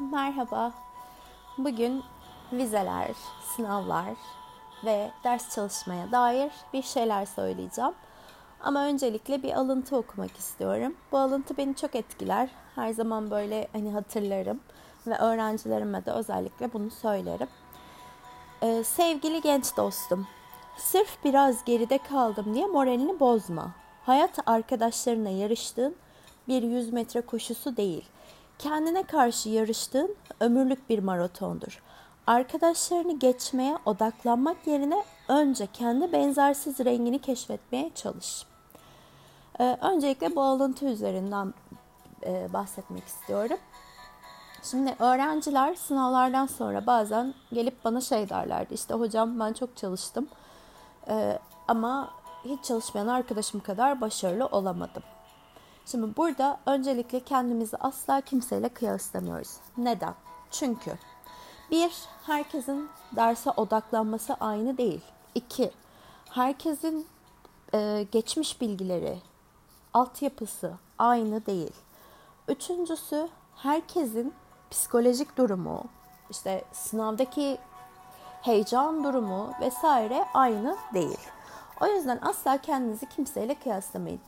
Merhaba. Bugün vizeler, sınavlar ve ders çalışmaya dair bir şeyler söyleyeceğim. Ama öncelikle bir alıntı okumak istiyorum. Bu alıntı beni çok etkiler. Her zaman böyle hani hatırlarım ve öğrencilerime de özellikle bunu söylerim. Ee, sevgili genç dostum, sırf biraz geride kaldım diye moralini bozma. Hayat arkadaşlarına yarıştığın bir 100 metre koşusu değil. Kendine karşı yarıştığın ömürlük bir maratondur. Arkadaşlarını geçmeye odaklanmak yerine önce kendi benzersiz rengini keşfetmeye çalış. Ee, öncelikle bu alıntı üzerinden e, bahsetmek istiyorum. Şimdi öğrenciler sınavlardan sonra bazen gelip bana şey derlerdi. İşte hocam ben çok çalıştım ee, ama hiç çalışmayan arkadaşım kadar başarılı olamadım. Şimdi burada öncelikle kendimizi asla kimseyle kıyaslamıyoruz. Neden? Çünkü bir, herkesin derse odaklanması aynı değil. İki, herkesin e, geçmiş bilgileri, altyapısı aynı değil. Üçüncüsü, herkesin psikolojik durumu, işte sınavdaki heyecan durumu vesaire aynı değil. O yüzden asla kendinizi kimseyle kıyaslamayın.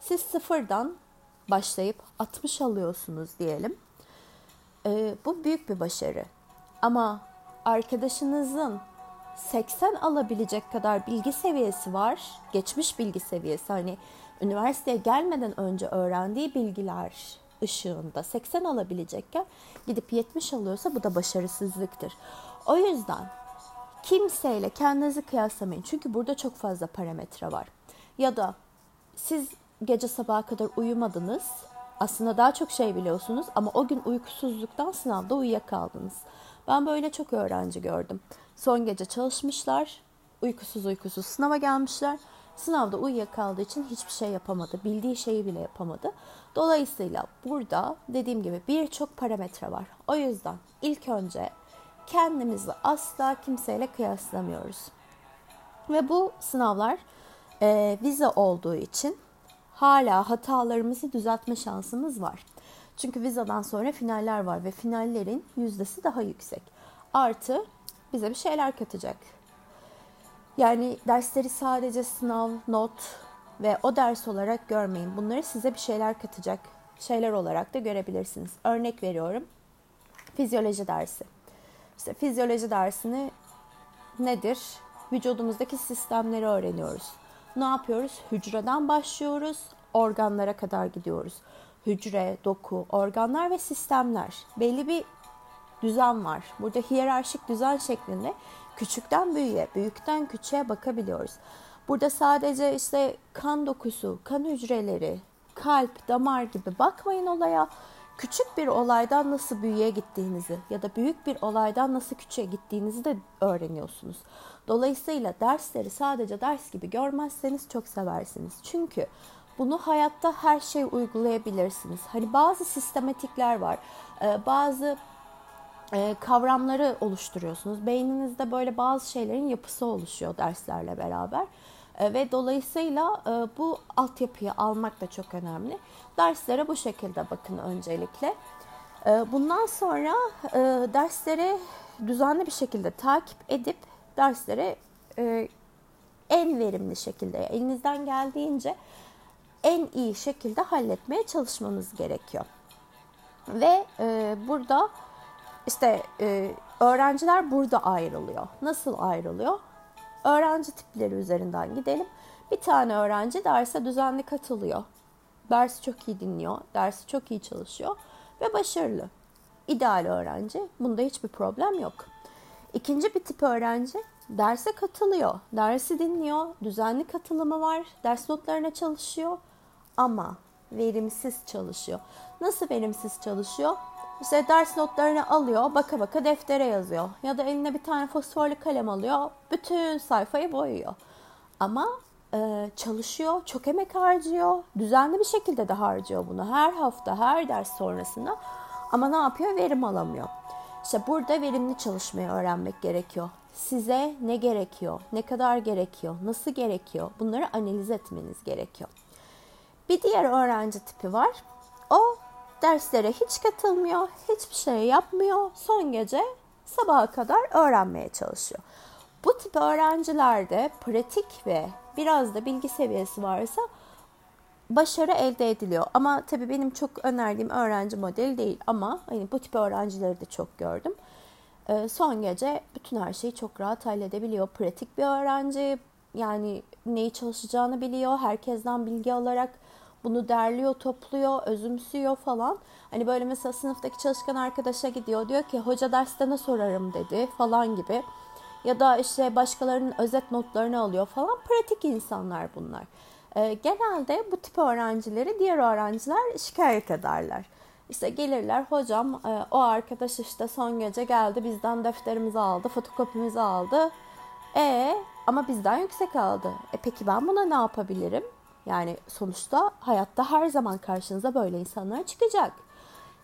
Siz sıfırdan başlayıp 60 alıyorsunuz diyelim. Ee, bu büyük bir başarı. Ama arkadaşınızın 80 alabilecek kadar bilgi seviyesi var. Geçmiş bilgi seviyesi hani üniversiteye gelmeden önce öğrendiği bilgiler ışığında 80 alabilecekken gidip 70 alıyorsa bu da başarısızlıktır. O yüzden kimseyle kendinizi kıyaslamayın. Çünkü burada çok fazla parametre var. Ya da siz gece sabaha kadar uyumadınız. Aslında daha çok şey biliyorsunuz ama o gün uykusuzluktan sınavda uyuyakaldınız. Ben böyle çok öğrenci gördüm. Son gece çalışmışlar, uykusuz uykusuz sınava gelmişler. Sınavda uyuyakaldığı için hiçbir şey yapamadı. Bildiği şeyi bile yapamadı. Dolayısıyla burada dediğim gibi birçok parametre var. O yüzden ilk önce kendimizi asla kimseyle kıyaslamıyoruz. Ve bu sınavlar e, vize olduğu için hala hatalarımızı düzeltme şansımız var. Çünkü vizadan sonra finaller var ve finallerin yüzdesi daha yüksek. Artı bize bir şeyler katacak. Yani dersleri sadece sınav, not ve o ders olarak görmeyin. Bunları size bir şeyler katacak şeyler olarak da görebilirsiniz. Örnek veriyorum. Fizyoloji dersi. İşte fizyoloji dersini nedir? Vücudumuzdaki sistemleri öğreniyoruz. Ne yapıyoruz? Hücreden başlıyoruz, organlara kadar gidiyoruz. Hücre, doku, organlar ve sistemler. Belli bir düzen var. Burada hiyerarşik düzen şeklinde küçükten büyüğe, büyükten küçüğe bakabiliyoruz. Burada sadece işte kan dokusu, kan hücreleri, kalp, damar gibi bakmayın olaya küçük bir olaydan nasıl büyüye gittiğinizi ya da büyük bir olaydan nasıl küçüğe gittiğinizi de öğreniyorsunuz. Dolayısıyla dersleri sadece ders gibi görmezseniz çok seversiniz. Çünkü bunu hayatta her şey uygulayabilirsiniz. Hani bazı sistematikler var. Ee, bazı e, kavramları oluşturuyorsunuz. Beyninizde böyle bazı şeylerin yapısı oluşuyor derslerle beraber. E, ve dolayısıyla e, bu altyapıyı almak da çok önemli. Derslere bu şekilde bakın öncelikle. E, bundan sonra dersleri düzenli bir şekilde takip edip dersleri en verimli şekilde elinizden geldiğince en iyi şekilde halletmeye çalışmanız gerekiyor. Ve burada işte öğrenciler burada ayrılıyor. Nasıl ayrılıyor? Öğrenci tipleri üzerinden gidelim. Bir tane öğrenci derse düzenli katılıyor. Dersi çok iyi dinliyor, dersi çok iyi çalışıyor ve başarılı. İdeal öğrenci. Bunda hiçbir problem yok. İkinci bir tip öğrenci derse katılıyor, dersi dinliyor, düzenli katılımı var, ders notlarına çalışıyor ama verimsiz çalışıyor. Nasıl verimsiz çalışıyor? İşte ders notlarını alıyor, baka baka deftere yazıyor. Ya da eline bir tane fosforlu kalem alıyor, bütün sayfayı boyuyor. Ama e, çalışıyor, çok emek harcıyor, düzenli bir şekilde de harcıyor bunu. Her hafta, her ders sonrasında. Ama ne yapıyor? Verim alamıyor. İşte burada verimli çalışmayı öğrenmek gerekiyor. Size ne gerekiyor, ne kadar gerekiyor, nasıl gerekiyor bunları analiz etmeniz gerekiyor. Bir diğer öğrenci tipi var. O derslere hiç katılmıyor, hiçbir şey yapmıyor. Son gece sabaha kadar öğrenmeye çalışıyor. Bu tip öğrencilerde pratik ve biraz da bilgi seviyesi varsa başarı elde ediliyor. Ama tabii benim çok önerdiğim öğrenci modeli değil ama hani bu tip öğrencileri de çok gördüm. Ee, son gece bütün her şeyi çok rahat halledebiliyor. Pratik bir öğrenci yani neyi çalışacağını biliyor. Herkesten bilgi alarak bunu derliyor, topluyor, özümsüyor falan. Hani böyle mesela sınıftaki çalışkan arkadaşa gidiyor diyor ki hoca derste ne sorarım dedi falan gibi. Ya da işte başkalarının özet notlarını alıyor falan. Pratik insanlar bunlar. Ee, genelde bu tip öğrencileri diğer öğrenciler şikayet ederler. İşte gelirler hocam e, o arkadaş işte son gece geldi bizden defterimizi aldı, fotokopimizi aldı. E ama bizden yüksek aldı. E peki ben buna ne yapabilirim? Yani sonuçta hayatta her zaman karşınıza böyle insanlar çıkacak.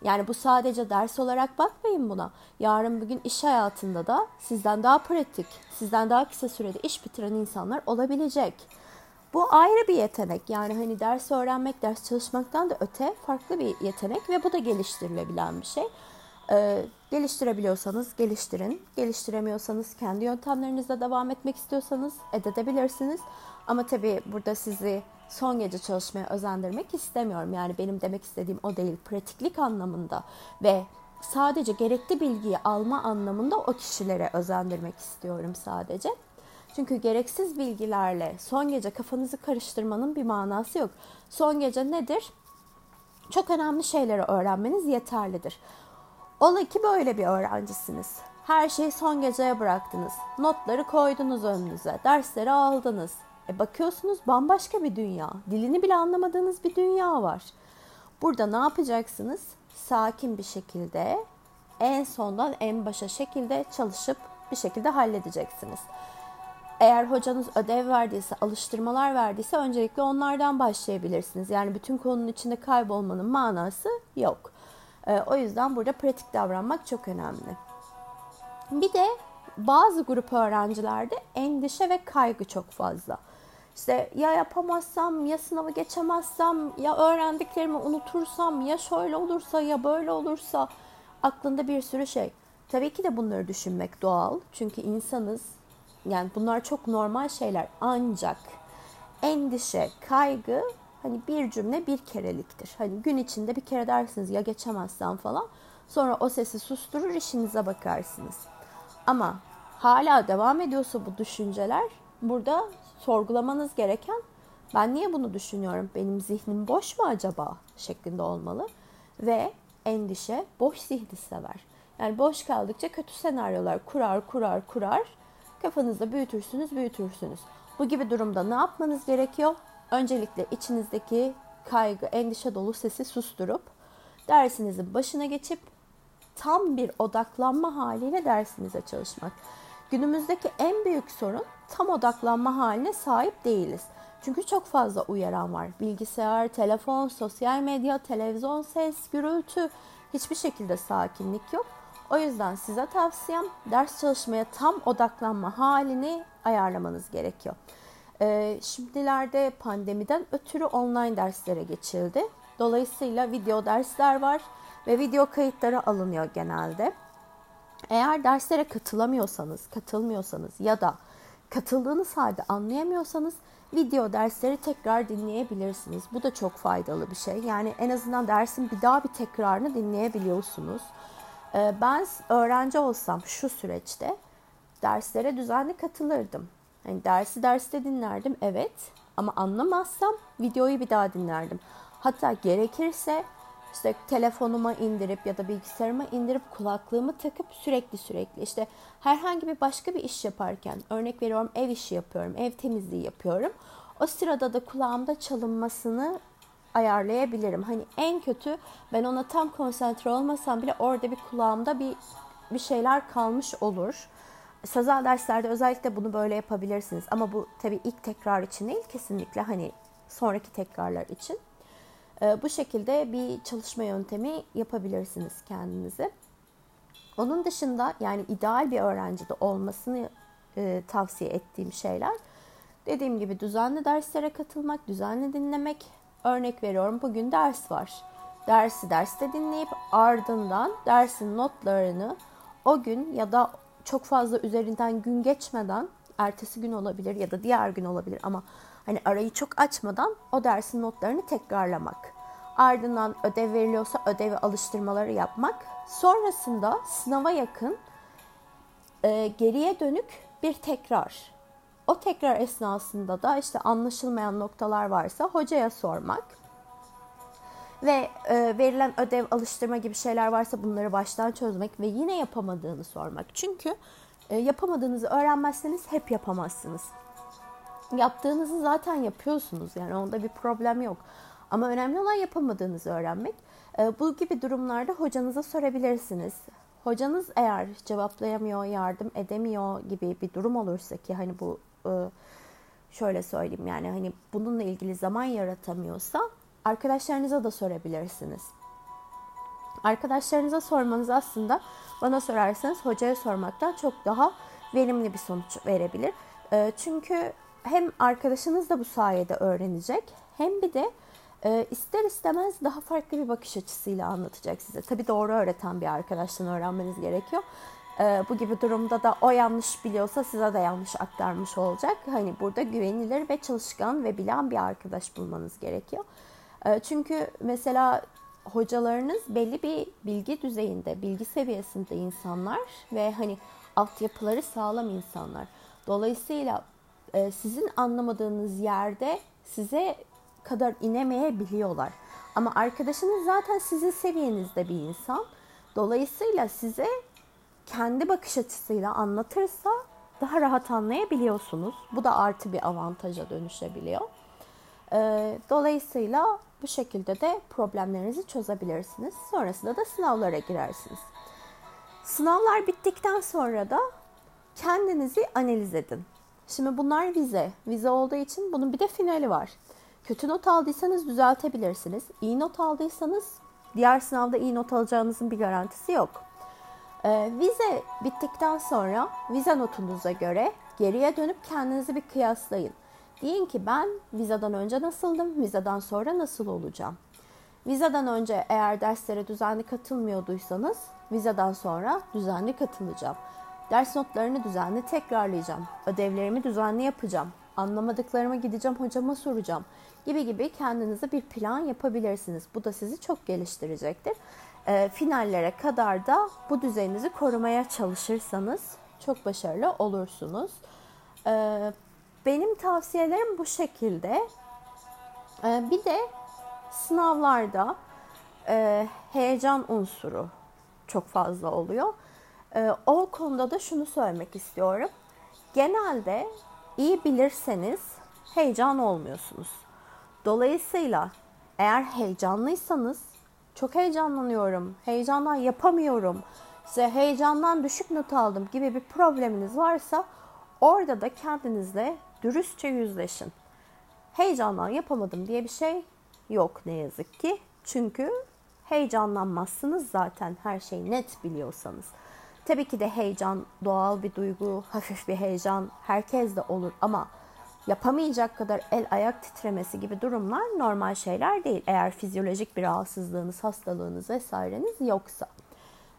Yani bu sadece ders olarak bakmayın buna. Yarın bugün iş hayatında da sizden daha pratik, sizden daha kısa sürede iş bitiren insanlar olabilecek. Bu ayrı bir yetenek. Yani hani ders öğrenmek, ders çalışmaktan da öte farklı bir yetenek ve bu da geliştirilebilen bir şey. Ee, geliştirebiliyorsanız geliştirin. Geliştiremiyorsanız kendi yöntemlerinizle devam etmek istiyorsanız edebilirsiniz. Ama tabii burada sizi son gece çalışmaya özendirmek istemiyorum. Yani benim demek istediğim o değil. Pratiklik anlamında ve sadece gerekli bilgiyi alma anlamında o kişilere özendirmek istiyorum sadece. Çünkü gereksiz bilgilerle son gece kafanızı karıştırmanın bir manası yok. Son gece nedir? Çok önemli şeyleri öğrenmeniz yeterlidir. Ola ki böyle bir öğrencisiniz. Her şeyi son geceye bıraktınız. Notları koydunuz önünüze. Dersleri aldınız. E bakıyorsunuz bambaşka bir dünya. Dilini bile anlamadığınız bir dünya var. Burada ne yapacaksınız? Sakin bir şekilde en sondan en başa şekilde çalışıp bir şekilde halledeceksiniz. Eğer hocanız ödev verdiyse, alıştırmalar verdiyse öncelikle onlardan başlayabilirsiniz. Yani bütün konunun içinde kaybolmanın manası yok. Ee, o yüzden burada pratik davranmak çok önemli. Bir de bazı grup öğrencilerde endişe ve kaygı çok fazla. İşte ya yapamazsam, ya sınavı geçemezsem, ya öğrendiklerimi unutursam, ya şöyle olursa, ya böyle olursa aklında bir sürü şey. Tabii ki de bunları düşünmek doğal. Çünkü insanız. Yani bunlar çok normal şeyler. Ancak endişe, kaygı hani bir cümle bir kereliktir. Hani gün içinde bir kere dersiniz ya geçemezsem falan. Sonra o sesi susturur işinize bakarsınız. Ama hala devam ediyorsa bu düşünceler burada sorgulamanız gereken ben niye bunu düşünüyorum? Benim zihnim boş mu acaba? şeklinde olmalı. Ve endişe boş zihni sever. Yani boş kaldıkça kötü senaryolar kurar, kurar, kurar. Kafanızda büyütürsünüz, büyütürsünüz. Bu gibi durumda ne yapmanız gerekiyor? Öncelikle içinizdeki kaygı, endişe dolu sesi susturup dersinizin başına geçip tam bir odaklanma haliyle dersinize çalışmak. Günümüzdeki en büyük sorun tam odaklanma haline sahip değiliz. Çünkü çok fazla uyaran var. Bilgisayar, telefon, sosyal medya, televizyon ses, gürültü hiçbir şekilde sakinlik yok. O yüzden size tavsiyem ders çalışmaya tam odaklanma halini ayarlamanız gerekiyor. Ee, şimdilerde pandemiden ötürü online derslere geçildi. Dolayısıyla video dersler var ve video kayıtları alınıyor genelde. Eğer derslere katılamıyorsanız, katılmıyorsanız ya da katıldığınız halde anlayamıyorsanız video dersleri tekrar dinleyebilirsiniz. Bu da çok faydalı bir şey. Yani en azından dersin bir daha bir tekrarını dinleyebiliyorsunuz. Ee, ben öğrenci olsam şu süreçte derslere düzenli katılırdım. Yani dersi derste dinlerdim evet ama anlamazsam videoyu bir daha dinlerdim. Hatta gerekirse işte telefonuma indirip ya da bilgisayarıma indirip kulaklığımı takıp sürekli sürekli işte herhangi bir başka bir iş yaparken örnek veriyorum ev işi yapıyorum, ev temizliği yapıyorum. O sırada da kulağımda çalınmasını ayarlayabilirim. Hani en kötü ben ona tam konsantre olmasam bile orada bir kulağımda bir bir şeyler kalmış olur. Sözel derslerde özellikle bunu böyle yapabilirsiniz. Ama bu tabii ilk tekrar için değil kesinlikle hani sonraki tekrarlar için. Ee, bu şekilde bir çalışma yöntemi yapabilirsiniz kendinize. Onun dışında yani ideal bir öğrencide olmasını e, tavsiye ettiğim şeyler dediğim gibi düzenli derslere katılmak, düzenli dinlemek. Örnek veriyorum bugün ders var. dersi derste dinleyip ardından dersin notlarını o gün ya da çok fazla üzerinden gün geçmeden ertesi gün olabilir ya da diğer gün olabilir ama hani arayı çok açmadan o dersin notlarını tekrarlamak. Ardından ödev veriliyorsa ödevi alıştırmaları yapmak. Sonrasında sınava yakın e, geriye dönük bir tekrar. O tekrar esnasında da işte anlaşılmayan noktalar varsa hocaya sormak. Ve e, verilen ödev, alıştırma gibi şeyler varsa bunları baştan çözmek ve yine yapamadığını sormak. Çünkü e, yapamadığınızı öğrenmezseniz hep yapamazsınız. Yaptığınızı zaten yapıyorsunuz yani onda bir problem yok. Ama önemli olan yapamadığınızı öğrenmek. E, bu gibi durumlarda hocanıza sorabilirsiniz. Hocanız eğer cevaplayamıyor, yardım edemiyor gibi bir durum olursa ki hani bu e, şöyle söyleyeyim yani hani bununla ilgili zaman yaratamıyorsa arkadaşlarınıza da sorabilirsiniz. Arkadaşlarınıza sormanız aslında bana sorarsanız hocaya sormaktan çok daha verimli bir sonuç verebilir. E, çünkü hem arkadaşınız da bu sayede öğrenecek hem bir de e, ister istemez daha farklı bir bakış açısıyla anlatacak size. Tabi doğru öğreten bir arkadaştan öğrenmeniz gerekiyor. E, bu gibi durumda da o yanlış biliyorsa size de yanlış aktarmış olacak. Hani burada güvenilir ve çalışkan ve bilen bir arkadaş bulmanız gerekiyor. E, çünkü mesela hocalarınız belli bir bilgi düzeyinde, bilgi seviyesinde insanlar ve hani altyapıları sağlam insanlar. Dolayısıyla e, sizin anlamadığınız yerde size kadar inemeyebiliyorlar. Ama arkadaşınız zaten sizin seviyenizde bir insan. Dolayısıyla size kendi bakış açısıyla anlatırsa daha rahat anlayabiliyorsunuz. Bu da artı bir avantaja dönüşebiliyor. Ee, dolayısıyla bu şekilde de problemlerinizi çözebilirsiniz. Sonrasında da sınavlara girersiniz. Sınavlar bittikten sonra da kendinizi analiz edin. Şimdi bunlar vize. Vize olduğu için bunun bir de finali var. Kötü not aldıysanız düzeltebilirsiniz. İyi not aldıysanız diğer sınavda iyi not alacağınızın bir garantisi yok. Ee, vize bittikten sonra vize notunuza göre geriye dönüp kendinizi bir kıyaslayın. Deyin ki ben vizeden önce nasıldım, vizeden sonra nasıl olacağım? Vizeden önce eğer derslere düzenli katılmıyorduysanız vizeden sonra düzenli katılacağım. Ders notlarını düzenli tekrarlayacağım. Ödevlerimi düzenli yapacağım. Anlamadıklarımı gideceğim hocama soracağım gibi gibi kendinize bir plan yapabilirsiniz. Bu da sizi çok geliştirecektir. E, finallere kadar da bu düzeninizi korumaya çalışırsanız çok başarılı olursunuz. E, benim tavsiyelerim bu şekilde. E, bir de sınavlarda e, heyecan unsuru çok fazla oluyor. E, o konuda da şunu söylemek istiyorum. Genelde iyi bilirseniz heyecan olmuyorsunuz. Dolayısıyla eğer heyecanlıysanız çok heyecanlanıyorum, heyecandan yapamıyorum, size heyecandan düşük not aldım gibi bir probleminiz varsa orada da kendinizle dürüstçe yüzleşin. Heyecandan yapamadım diye bir şey yok ne yazık ki. Çünkü heyecanlanmazsınız zaten her şeyi net biliyorsanız. Tabii ki de heyecan doğal bir duygu, hafif bir heyecan herkes de olur ama yapamayacak kadar el ayak titremesi gibi durumlar normal şeyler değil. Eğer fizyolojik bir rahatsızlığınız, hastalığınız vesaireniz yoksa.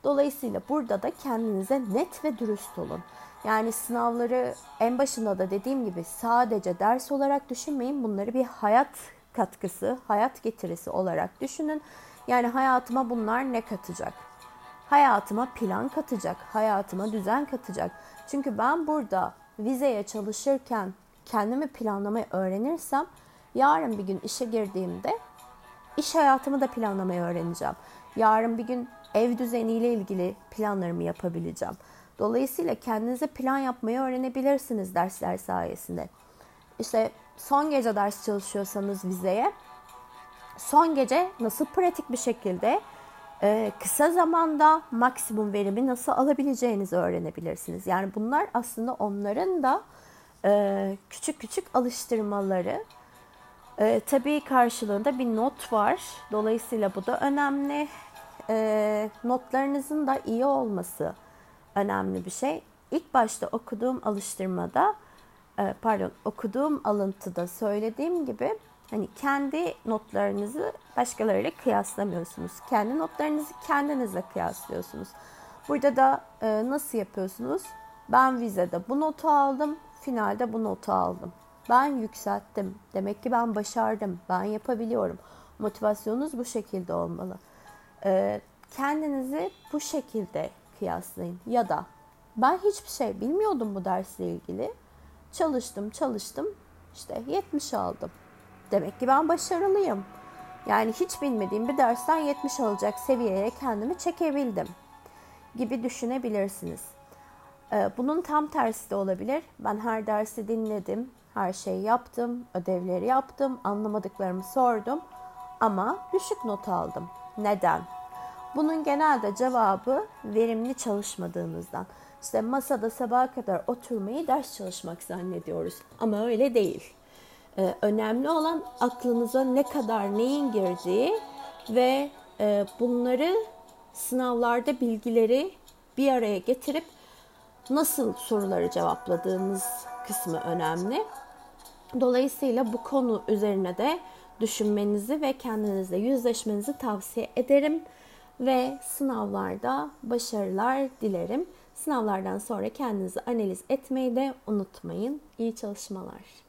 Dolayısıyla burada da kendinize net ve dürüst olun. Yani sınavları en başında da dediğim gibi sadece ders olarak düşünmeyin. Bunları bir hayat katkısı, hayat getirisi olarak düşünün. Yani hayatıma bunlar ne katacak? Hayatıma plan katacak, hayatıma düzen katacak. Çünkü ben burada vizeye çalışırken kendimi planlamayı öğrenirsem yarın bir gün işe girdiğimde iş hayatımı da planlamayı öğreneceğim. Yarın bir gün ev düzeniyle ilgili planlarımı yapabileceğim. Dolayısıyla kendinize plan yapmayı öğrenebilirsiniz dersler sayesinde. İşte son gece ders çalışıyorsanız vizeye son gece nasıl pratik bir şekilde e, kısa zamanda maksimum verimi nasıl alabileceğinizi öğrenebilirsiniz. Yani bunlar aslında onların da e, küçük küçük alıştırmaları. E, tabii karşılığında bir not var. Dolayısıyla bu da önemli. E, notlarınızın da iyi olması önemli bir şey. İlk başta okuduğum alıştırmada, pardon okuduğum alıntıda söylediğim gibi Hani kendi notlarınızı başkalarıyla kıyaslamıyorsunuz. Kendi notlarınızı kendinizle kıyaslıyorsunuz. Burada da e, nasıl yapıyorsunuz? Ben vizede bu notu aldım, finalde bu notu aldım. Ben yükselttim. Demek ki ben başardım. Ben yapabiliyorum. Motivasyonunuz bu şekilde olmalı. E, kendinizi bu şekilde kıyaslayın. Ya da ben hiçbir şey bilmiyordum bu dersle ilgili. Çalıştım, çalıştım. İşte 70 aldım. Demek ki ben başarılıyım. Yani hiç bilmediğim bir dersten 70 alacak seviyeye kendimi çekebildim gibi düşünebilirsiniz. Ee, bunun tam tersi de olabilir. Ben her dersi dinledim, her şeyi yaptım, ödevleri yaptım, anlamadıklarımı sordum ama düşük not aldım. Neden? Bunun genelde cevabı verimli çalışmadığınızdan. İşte masada sabaha kadar oturmayı ders çalışmak zannediyoruz ama öyle değil. Ee, önemli olan aklınıza ne kadar neyin girdiği ve e, bunları sınavlarda bilgileri bir araya getirip nasıl soruları cevapladığınız kısmı önemli. Dolayısıyla bu konu üzerine de düşünmenizi ve kendinizle yüzleşmenizi tavsiye ederim ve sınavlarda başarılar dilerim. Sınavlardan sonra kendinizi analiz etmeyi de unutmayın. İyi çalışmalar.